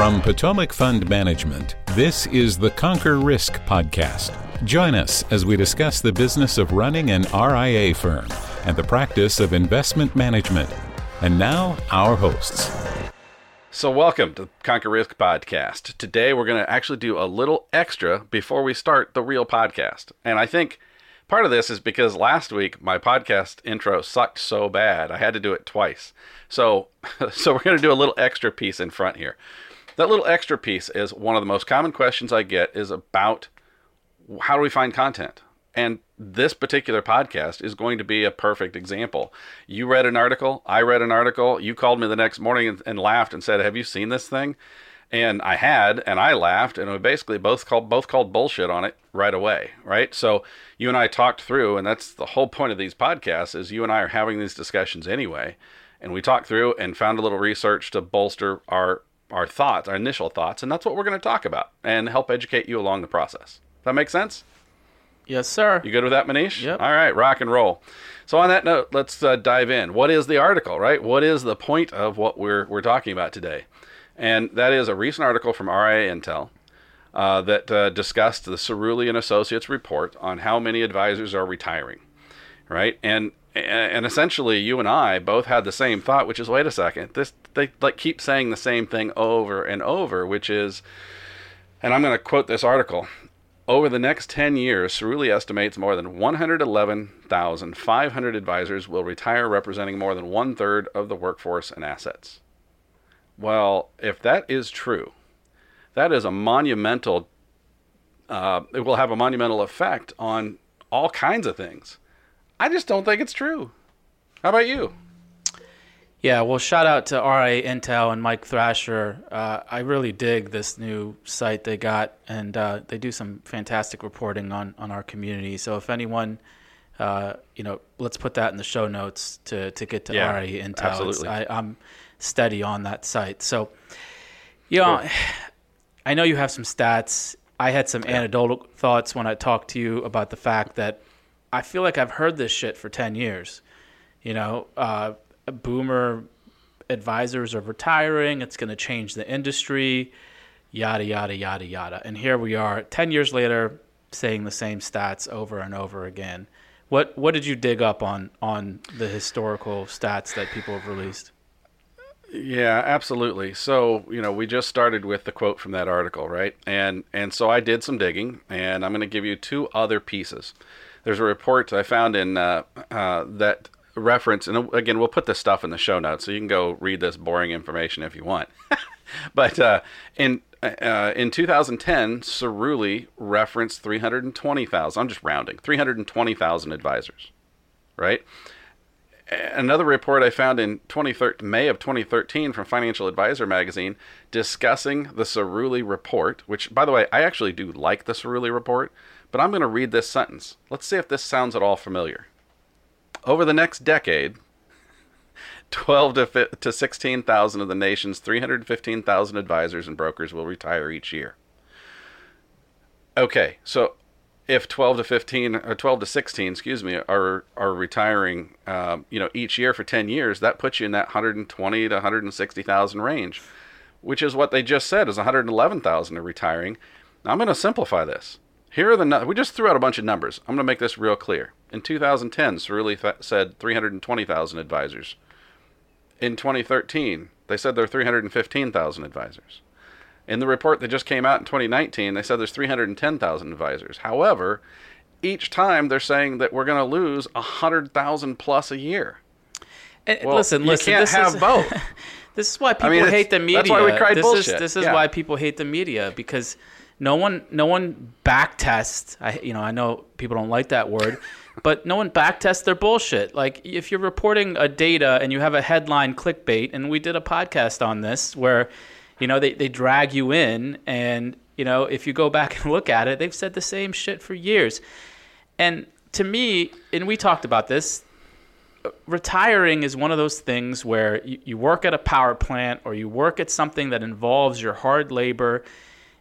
From Potomac Fund Management, this is the Conquer Risk Podcast. Join us as we discuss the business of running an RIA firm and the practice of investment management. And now, our hosts. So, welcome to the Conquer Risk Podcast. Today, we're going to actually do a little extra before we start the real podcast. And I think part of this is because last week my podcast intro sucked so bad, I had to do it twice. So, so we're going to do a little extra piece in front here. That little extra piece is one of the most common questions I get is about how do we find content? And this particular podcast is going to be a perfect example. You read an article, I read an article, you called me the next morning and, and laughed and said, "Have you seen this thing?" And I had, and I laughed, and we basically both called both called bullshit on it right away, right? So you and I talked through, and that's the whole point of these podcasts is you and I are having these discussions anyway, and we talked through and found a little research to bolster our our thoughts, our initial thoughts, and that's what we're going to talk about and help educate you along the process. Does that make sense? Yes, sir. You good with that, Manish? Yep. All right, rock and roll. So on that note, let's uh, dive in. What is the article, right? What is the point of what we're we're talking about today? And that is a recent article from RIA Intel uh, that uh, discussed the Cerulli and Associates report on how many advisors are retiring, right? And and essentially, you and I both had the same thought, which is, wait a second, this they like keep saying the same thing over and over, which is, and I'm going to quote this article. Over the next 10 years, Cerulli estimates more than 111,500 advisors will retire, representing more than one third of the workforce and assets. Well, if that is true, that is a monumental, uh, it will have a monumental effect on all kinds of things. I just don't think it's true. How about you? Yeah, well, shout out to RIA Intel and Mike Thrasher. Uh, I really dig this new site they got, and uh, they do some fantastic reporting on, on our community. So if anyone, uh, you know, let's put that in the show notes to, to get to Yeah, RIA Intel. absolutely. It's- I, I'm steady on that site. So, you know. I know you have some stats. I had some anecdotal thoughts when I talked to you about the fact that I feel like I've heard this shit for 10 years. You know, uh, boomer advisors are retiring. It's going to change the industry, yada, yada, yada, yada. And here we are 10 years later saying the same stats over and over again. What, what did you dig up on, on the historical stats that people have released? Yeah, absolutely. So, you know, we just started with the quote from that article, right? And and so I did some digging, and I'm going to give you two other pieces. There's a report I found in uh, uh, that reference, and again, we'll put this stuff in the show notes, so you can go read this boring information if you want. but uh, in uh, in 2010, Cerulli referenced 320,000. I'm just rounding, 320,000 advisors, right? another report I found in 2013, May of 2013 from Financial Advisor magazine discussing the Cerulli report, which, by the way, I actually do like the Cerulli report, but I'm going to read this sentence. Let's see if this sounds at all familiar. Over the next decade, 12 to, to 16,000 of the nation's 315,000 advisors and brokers will retire each year. Okay, so if 12 to 15 or 12 to 16 excuse me are are retiring um, you know each year for 10 years that puts you in that 120 to 160,000 range which is what they just said is 111,000 are retiring. Now, I'm going to simplify this. Here are the we just threw out a bunch of numbers. I'm going to make this real clear in 2010 Cerulli th- said 320,000 advisors in 2013 they said there are 315,000 advisors in the report that just came out in 2019, they said there's 310,000 advisors. However, each time they're saying that we're going to lose 100,000 plus a year. And Well, listen, you listen. can't this have is, both. This is why people mean, hate the media. that's why we cried this bullshit. is this is Yeah. why people hate the media because no one no one back tests. I you know I know people don't like that word, but no one backtests their bullshit. Like if you're reporting a data and you have a headline clickbait, and we did a podcast on this where, you know they they drag you in, and you know if you go back and look at it, they've said the same shit for years, and to me, and we talked about this retiring is one of those things where you, you work at a power plant or you work at something that involves your hard labor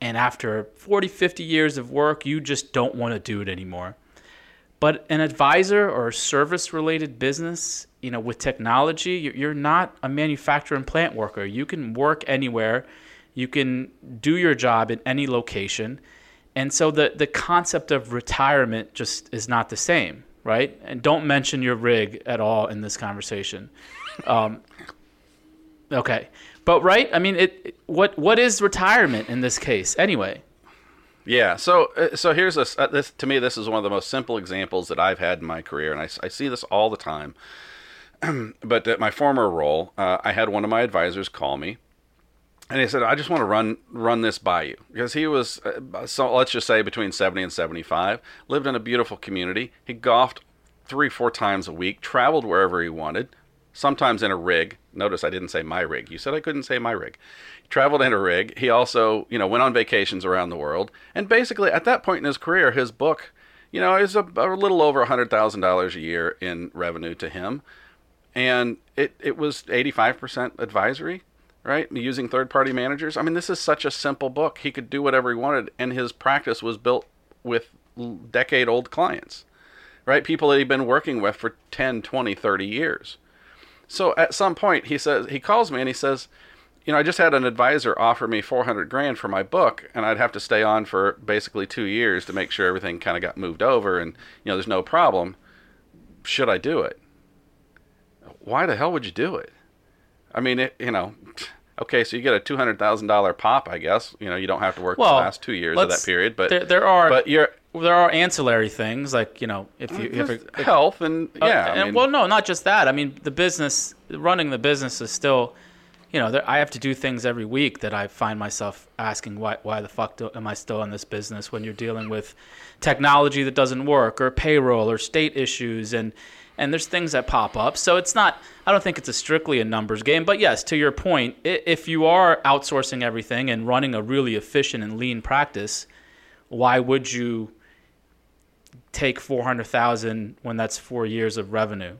and after 40 50 years of work you just don't want to do it anymore but an advisor or service related business you know with technology you- you're not a manufacturer and plant worker you can work anywhere You can do your job in any location. And so the, the concept of retirement just is not the same, right? And don't mention your rig at all in this conversation. Um, okay. But right, I mean, it. What what is retirement in this case anyway? Yeah. So uh, so here's a uh, this to me this is one of the most simple examples that I've had in my career, and I, I see this all the time. but at my former role, uh, I had one of my advisors call me, and he said, "I just want to run run this by you," because he was uh, so let's just say between seventy and seventy five, lived in a beautiful community. He golfed three four times a week, traveled wherever he wanted, sometimes in a rig. Notice I didn't say my rig. You said I couldn't say my rig. He traveled in a rig. He also, you know, went on vacations around the world. And basically, at that point in his career, his book, you know, is a, a little over $100,000 a year in revenue to him. And it, it was 85% advisory, right? Using third party managers. I mean, this is such a simple book. He could do whatever he wanted, and his practice was built with decade old clients, right? People that he'd been working with for 10, 20, 30 years. So at some point, he says he calls me and he says, you know, I just had an advisor offer me 400 grand for my book, and I'd have to stay on for basically two years to make sure everything kind of got moved over, and you know, there's no problem. Should I do it? Why the hell would you do it? I mean, it, you know, okay, so you get a two hundred thousand dollar pop, I guess. You know, you don't have to work Well, the last two years of that period, but there, there are but you're there are ancillary things like you know if you if a, health and Uh, yeah, I mean, well, no, not just that. I mean, the business, running the business is still, you know, there, I have to do things every week that I find myself asking, why, why the fuck do, am I still in this business? When you're dealing with technology that doesn't work, or payroll, or state issues, and and there's things that pop up. So it's not. I don't think it's a strictly a numbers game. But yes, to your point, if you are outsourcing everything and running a really efficient and lean practice, why would you? take 400,000 when that's 4 years of revenue.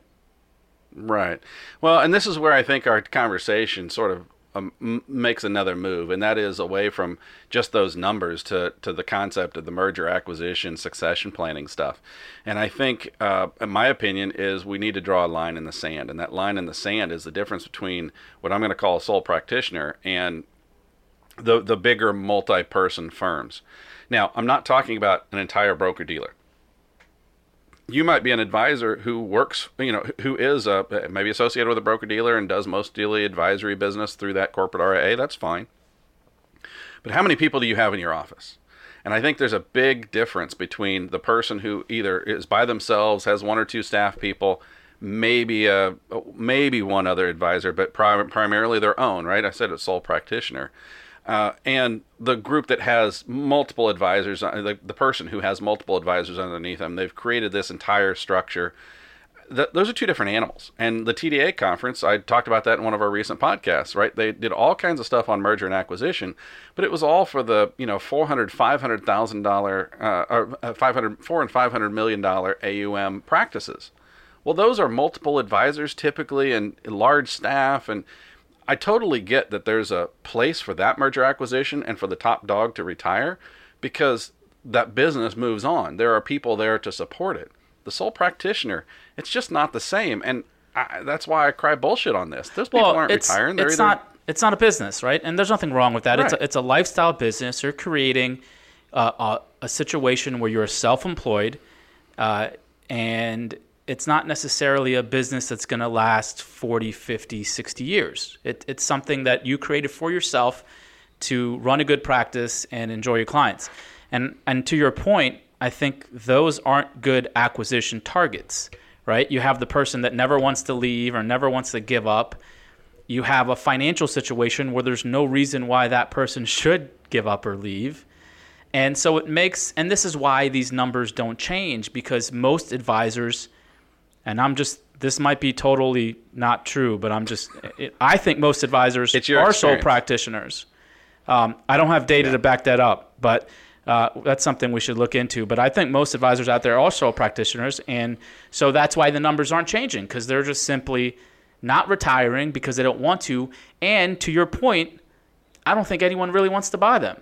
Right. Well, and this is where I think our conversation sort of um, makes another move, and that is away from just those numbers to, to the concept of the merger, acquisition, succession planning stuff. And I think, uh, in my opinion, is we need to draw a line in the sand, and that line in the sand is the difference between what I'm going to call a sole practitioner and the the bigger multi-person firms. Now, I'm not talking about an entire broker dealer you might be an advisor who works, you know, who is a, maybe associated with a broker dealer and does most daily advisory business through that corporate RIA. That's fine. But how many people do you have in your office? And I think there's a big difference between the person who either is by themselves, has one or two staff people, maybe a maybe one other advisor, but prim- primarily their own. Right? I said a sole practitioner. Uh, and the group that has multiple advisors, uh, the, the person who has multiple advisors underneath them, they've created this entire structure. Th- those are two different animals. And the TDA conference, I talked about that in one of our recent podcasts, right? They did all kinds of stuff on merger and acquisition, but it was all for the, you know, 400, 500,000 dollar, uh, or uh, 500, four and 500 million dollar AUM practices. Well, those are multiple advisors typically and large staff and I totally get that there's a place for that merger acquisition and for the top dog to retire because that business moves on. There are people there to support it. The sole practitioner, it's just not the same. And I, that's why I cry bullshit on this. Those people aren't it's, retiring. They're it's either not it's not a business, right? And there's nothing wrong with that. It's Right. a, it's a lifestyle business. You're creating uh, a, a situation where you're self-employed, uh, and it's not necessarily a business that's going to last 40, 50, 60 years. It, it's something that you created for yourself to run a good practice and enjoy your clients. And and to your point, I think those aren't good acquisition targets, right? You have the person that never wants to leave or never wants to give up. You have a financial situation where there's no reason why that person should give up or leave. And so it makes and this is why these numbers don't change because most advisors and I'm just this might be totally not true, but I'm just it, I think most advisors It's your are sole practitioners. Um, I don't have data to back that up, but uh, that's something we should look into. But I think most advisors out there are sole practitioners, and so that's why the numbers aren't changing because they're just simply not retiring because they don't want to. And to your point, I don't think anyone really wants to buy them.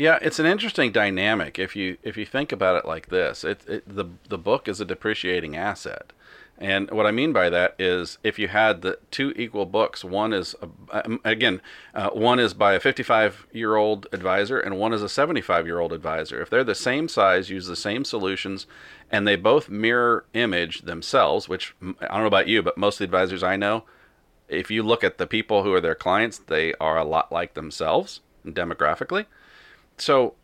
Yeah, it's an interesting dynamic if you if you think about it like this. It, it the the book is a depreciating asset, And what I mean by that is if you had the two equal books, one is, um, again, uh, one is by a 55 year old advisor and one is a 75 year old advisor. If they're the same size, use the same solutions, and they both mirror image themselves, which I don't know about you, but most of the advisors I know, if you look at the people who are their clients, they are a lot like themselves demographically. So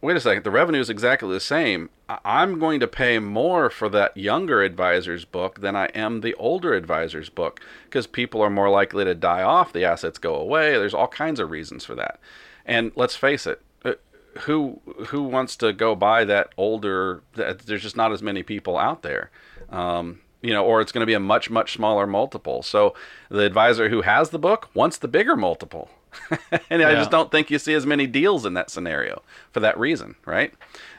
wait a second, the revenue is exactly the same. I'm going to pay more for that younger advisor's book than I am the older advisor's book because people are more likely to die off, the assets go away. There's all kinds of reasons for that. And let's face it, uh, who who wants to go buy that older? There's just not as many people out there. Um, you know, or it's going to be a much much smaller multiple. So the advisor who has the book wants the bigger multiple. and yeah. I just don't think you see as many deals in that scenario for that reason, right?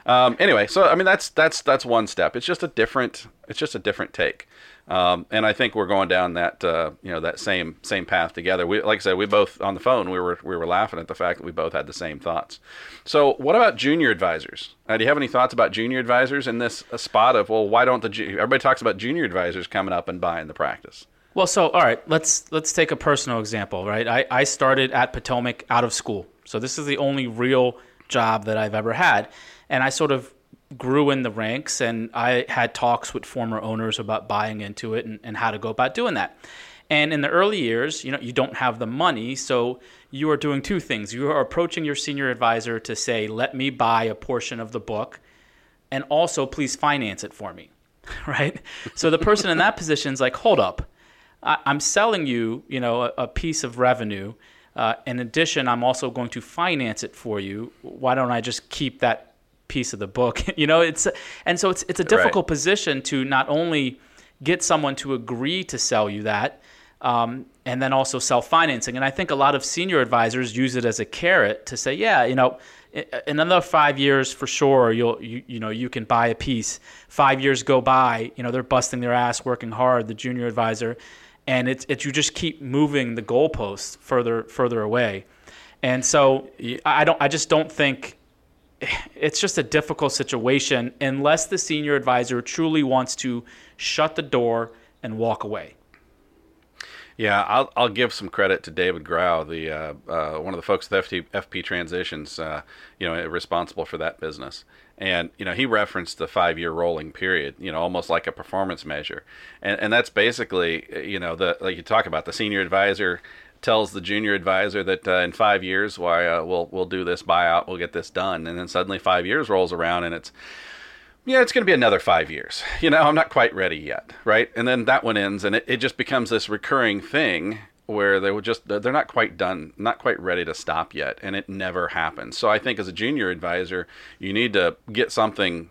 Um, anyway, so I mean that's that's that's one step. It's just a different it's just a different take, um, and I think we're going down that uh, you know that same same path together. We like I said, we both on the phone we were we were laughing at the fact that we both had the same thoughts. So what about junior advisors? Uh, do you have any thoughts about junior advisors in this spot of well why don't the everybody talks about junior advisors coming up and buying the practice? Well, so all right, let's let's take a personal example, right? I, I started at Potomac out of school, so this is the only real job that I've ever had, and I sort of grew in the ranks, and I had talks with former owners about buying into it and, and how to go about doing that. And in the early years, you know, you don't have the money, so you are doing two things. You are approaching your senior advisor to say, "Let me buy a portion of the book, and also please finance it for me." Right? So the person in that position is like, "Hold up." I, am selling you, you know, a, a piece of revenue. Uh, in addition, I'm also going to finance it for you. Why don't I just keep that piece of the book? you know, it's and so it's it's a difficult right. position to not only get someone to agree to sell you that, um, and then also self financing. And I think a lot of senior advisors use it as a carrot to say, yeah, you know, in another five years for sure, you'll you, you know you can buy a piece. Five years go by, you know, they're busting their ass, working hard. The junior advisor and it's it's you just keep moving the goalposts further further away, and so I don't I just don't think it's just a difficult situation unless the senior advisor truly wants to shut the door and walk away. Yeah, I'll, I'll give some credit to David Grau, the uh, uh, one of the folks at FT, FP Transitions, uh, you know, responsible for that business. And you know, he referenced the five-year rolling period, you know, almost like a performance measure, and and that's basically, you know, the like you talk about the senior advisor tells the junior advisor that uh, in five years, why uh, we'll we'll do this buyout, we'll get this done, and then suddenly five years rolls around and it's yeah, it's going to be another five years. You know, I'm not quite ready yet, right? And then that one ends, and it, it just becomes this recurring thing where they would just they're not quite done, not quite ready to stop yet, and it never happens. So I think as a junior advisor, you need to get something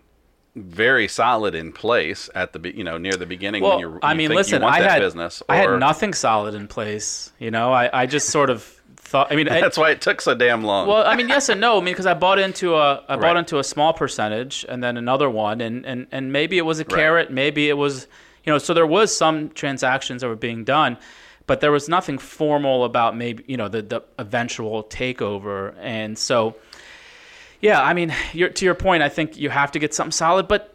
very solid in place at the you know near the beginning well, when you're. You I mean, listen, I had business. Or, I had nothing solid in place. You know, I, I just sort of thought. I mean, that's I, why it took so damn long. Well, I mean, yes and no. I mean, because I bought into a I bought into a small percentage and then another one, and and and maybe it was a carrot, right. maybe it was, you know, so there was some transactions that were being done, but there was nothing formal about maybe you know the the eventual takeover, and so. Yeah, I mean, to your point, I think you have to get something solid, but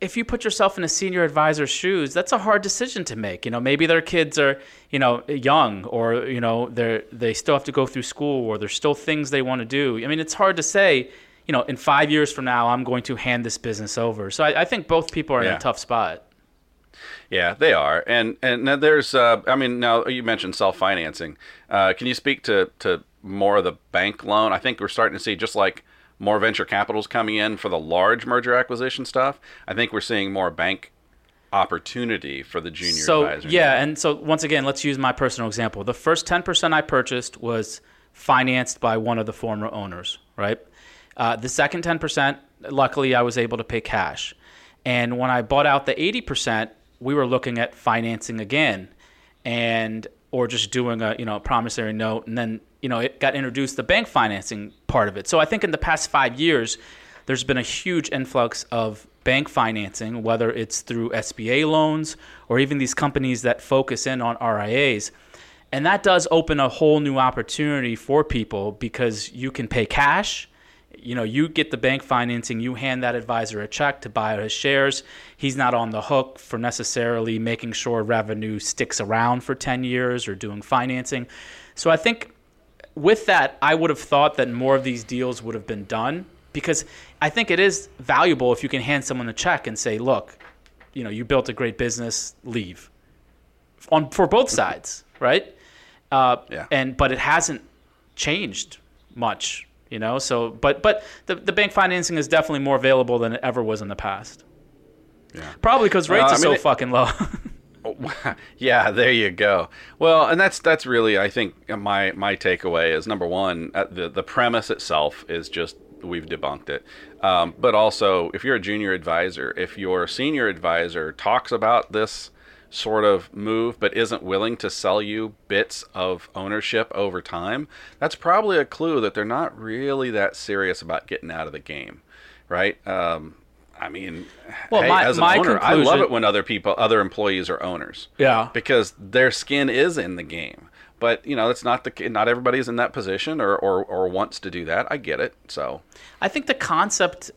if you put yourself in a senior advisor's shoes, that's a hard decision to make. You know, maybe their kids are, you know, young or, you know, they're, they still have to go through school or there's still things they want to do. I mean, it's hard to say, you know, in five years from now, I'm going to hand this business over. So I, I think both people are yeah. in a tough spot. Yeah, they are, and and there's, uh, I mean, now you mentioned self financing. Uh, can you speak to to more of the bank loan? I think we're starting to see just like more venture capitals coming in for the large merger acquisition stuff. I think we're seeing more bank opportunity for the junior so, advisor. Yeah, and so once again, let's use my personal example. The first 10% I purchased was financed by one of the former owners, right? Uh, the second 10%, luckily, I was able to pay cash. And when I bought out the 80%, we were looking at financing again and or just doing a you know promissory note and then you know, it got introduced the bank financing part of it. So I think in the past five years, there's been a huge influx of bank financing, whether it's through SBA loans or even these companies that focus in on RIAs. And that does open a whole new opportunity for people because you can pay cash you know, you get the bank financing, you hand that advisor a check to buy his shares. He's not on the hook for necessarily making sure revenue sticks around for 10 years or doing financing. So I think with that, I would have thought that more of these deals would have been done because I think it is valuable if you can hand someone a check and say, look, you know, you built a great business, leave. On for both sides, right? Uh, Yeah. And but it hasn't changed much, you know. So, but but the the bank financing is definitely more available than it ever was in the past. Yeah. Probably because rates Well, I are so it- fucking low. yeah, there you go. Well, and that's that's really I think my my takeaway is number one uh, the the premise itself is just we've debunked it. Um, but also, if you're a junior advisor, if your senior advisor talks about this sort of move but isn't willing to sell you bits of ownership over time, that's probably a clue that they're not really that serious about getting out of the game, right? Um, I mean, Well, hey, my- as an my owner, I love it when other people, other employees are owners yeah. because their skin is in the game. But you know, it's not the not everybody's in that position or, or or wants to do that. I get it. So I think the concept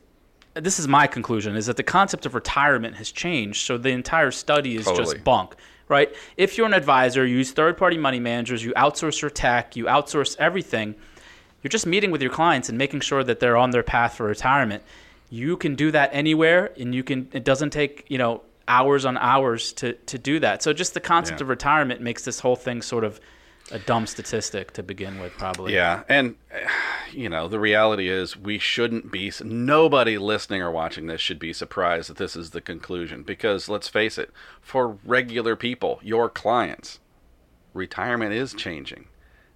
this is my conclusion is that the concept of retirement has changed so the entire study is Totally. just bunk right if you're an advisor you use third-party money managers you outsource your tech you outsource everything you're just meeting with your clients and making sure that they're on their path for retirement you can do that anywhere and you can it doesn't take you know hours on hours to to do that so just the concept Yeah. of retirement makes this whole thing sort of a dumb statistic to begin with probably yeah, and you know, the reality is we shouldn't be. Nobody listening or watching this should be surprised that this is the conclusion because let's face it, for regular people, your clients, retirement is changing.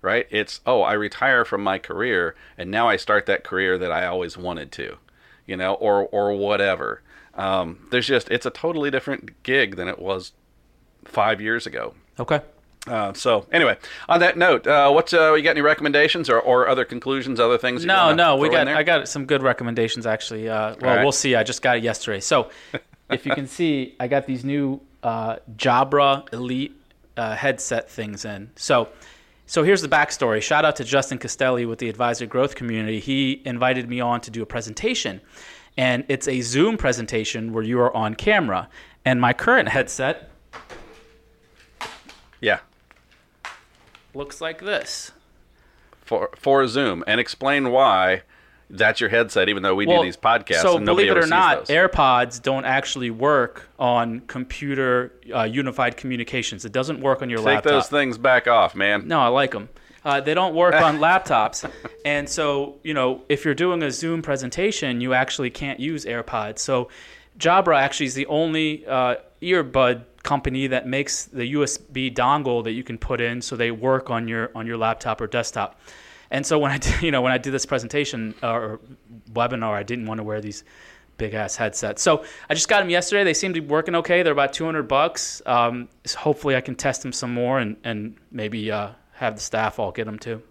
Right? It's oh, I retire from my career and now I start that career that I always wanted to, you know, or or whatever. Um, there's just it's a totally different gig than it was five years ago. okay Uh, so anyway, on that note, uh, what's uh, you got any recommendations or, or other conclusions, other things? you No, no, we got? I got some good recommendations actually. Uh, well, right. we'll see. I just got it yesterday. So, if you can see, I got these new uh, Jabra Elite uh, headset things in. So, so here's the backstory. Shout out to Justin Castelli with the Advisor Growth Community. He invited me on to do a presentation, and it's a Zoom presentation where you are on camera. And my current headset Yeah, looks like this. for for Zoom, and explain why that's your headset, even though we do these podcasts So and nobody believe it or not, those. AirPods don't actually work on computer uh, unified communications. It doesn't work on your Take laptop. Take those things back off, man. No, I like them. Uh, they don't work on laptops, and so you know if you're doing a Zoom presentation, you actually can't use AirPods. So Jabra actually is the only uh, earbud company that makes the USB dongle that you can put in, so they work on your on your laptop or desktop. And so when I did, you know when I did this presentation uh, or webinar, I didn't want to wear these big ass headsets. So I just got them yesterday. They seem to be working okay. They're about 200 bucks. Um, so hopefully I can test them some more and and maybe uh, have the staff all get them too.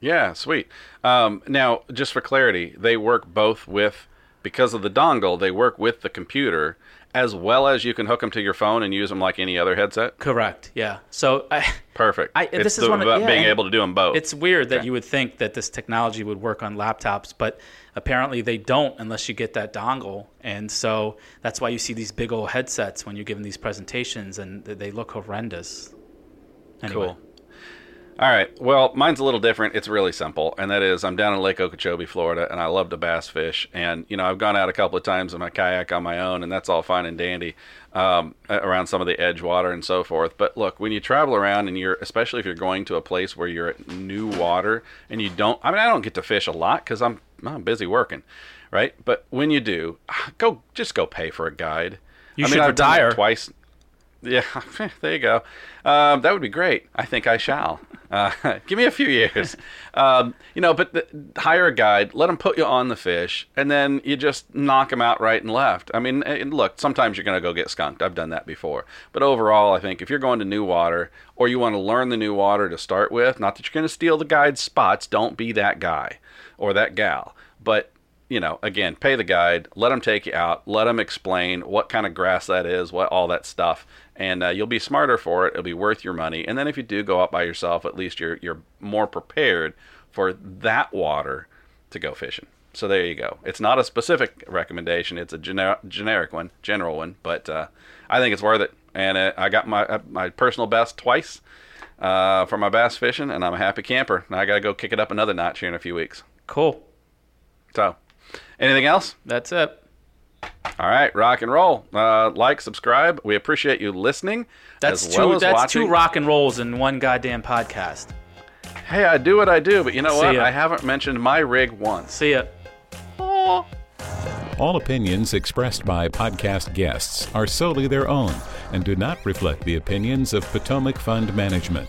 Yeah, sweet. Um, now, just for clarity, they work both with because of the dongle. They work with the computer as well as you can hook them to your phone and use them like any other headset. Correct. Yeah. So I, Perfect. I- it's this is the- one of- about yeah, being able to do them both. it's weird that you would think that this technology would work on laptops, but apparently they don't unless you get that dongle. And so that's why you see these big old headsets when you're giving these presentations, and they look horrendous. Anyway. Cool. All right. Well, mine's a little different. It's really simple, and that is I'm down in Lake Okeechobee, Florida, and I love to bass fish. And you know, I've gone out a couple of times in my kayak on my own, and that's all fine and dandy um, around some of the edge water and so forth. But look, when you travel around, and you're especially if you're going to a place where you're at new water, and you don't. I mean, I don't get to fish a lot because I'm I'm busy working, right? But when you do, go just go pay for a guide. You I mean, should I've done that retire. twice. Yeah, there you go. Um, that would be great. I think I shall. Uh, give me a few years. Um, you know, but the, hire a guide, let them put you on the fish, and then you just knock them out right and left. I mean, and look, sometimes you're going to go get skunked. I've done that before. But overall, I think if you're going to new water or you want to learn the new water to start with, not that you're going to steal the guide's spots, don't be that guy or that gal. But you know, again, pay the guide, let them take you out, let them explain what kind of grass that is, what all that stuff, and uh, you'll be smarter for it. It'll be worth your money. And then if you do go out by yourself, at least you're you're more prepared for that water to go fishing. So there you go. It's not a specific recommendation; it's a gener- generic one, general one. But uh, I think it's worth it. And uh, I got my uh, my personal best twice uh, for my bass fishing, and I'm a happy camper. Now I got to go kick it up another notch here in a few weeks. Cool. So, anything else? That's it. All right, rock and roll. Uh, like, subscribe. We appreciate you listening. That's as two. well as that's watching. two rock and rolls in one goddamn podcast. Hey, I do what I do, but you know See what? ya. I haven't mentioned my rig once. See ya. All opinions expressed by podcast guests are solely their own and do not reflect the opinions of Potomac Fund Management.